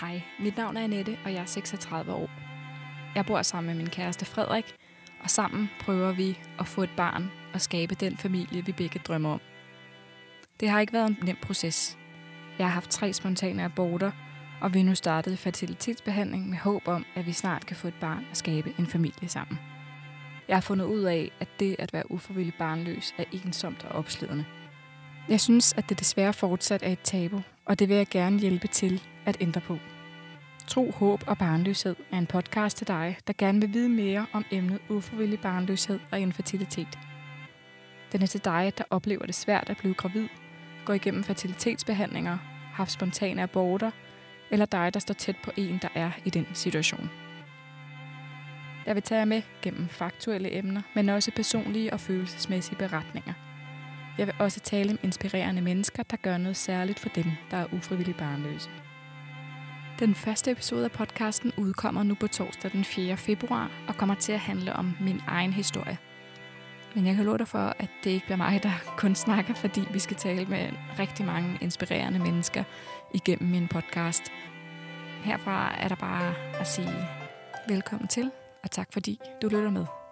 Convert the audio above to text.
Hej, mit navn er Annette, og jeg er 36 år. Jeg bor sammen med min kæreste Frederik, og sammen prøver vi at få et barn og skabe den familie, vi begge drømmer om. Det har ikke været en nem proces. Jeg har haft tre spontane aborter, og vi er nu startet fertilitetsbehandling med håb om, at vi snart kan få et barn og skabe en familie sammen. Jeg har fundet ud af, at det at være ufrivilligt barnløs er ensomt og opslidende. Jeg synes, at det desværre fortsat er et tabu, og det vil jeg gerne hjælpe til at ændre på. Tro, håb og barnløshed er en podcast til dig, der gerne vil vide mere om emnet ufrivillig barnløshed og infertilitet. Den er til dig, der oplever det svært at blive gravid, går igennem fertilitetsbehandlinger, har haft spontane aborter, eller dig, der står tæt på en, der er i den situation. Jeg vil tage jer med gennem faktuelle emner, men også personlige og følelsesmæssige beretninger. Jeg vil også tale om inspirerende mennesker, der gør noget særligt for dem, der er ufrivilligt barnløse. Den første episode af podcasten udkommer nu på torsdag den 4. februar og kommer til at handle om min egen historie. Men jeg kan love dig for, at det ikke bliver mig, der kun snakker, fordi vi skal tale med rigtig mange inspirerende mennesker igennem min podcast. Herfra er der bare at sige velkommen til, og tak fordi du lytter med.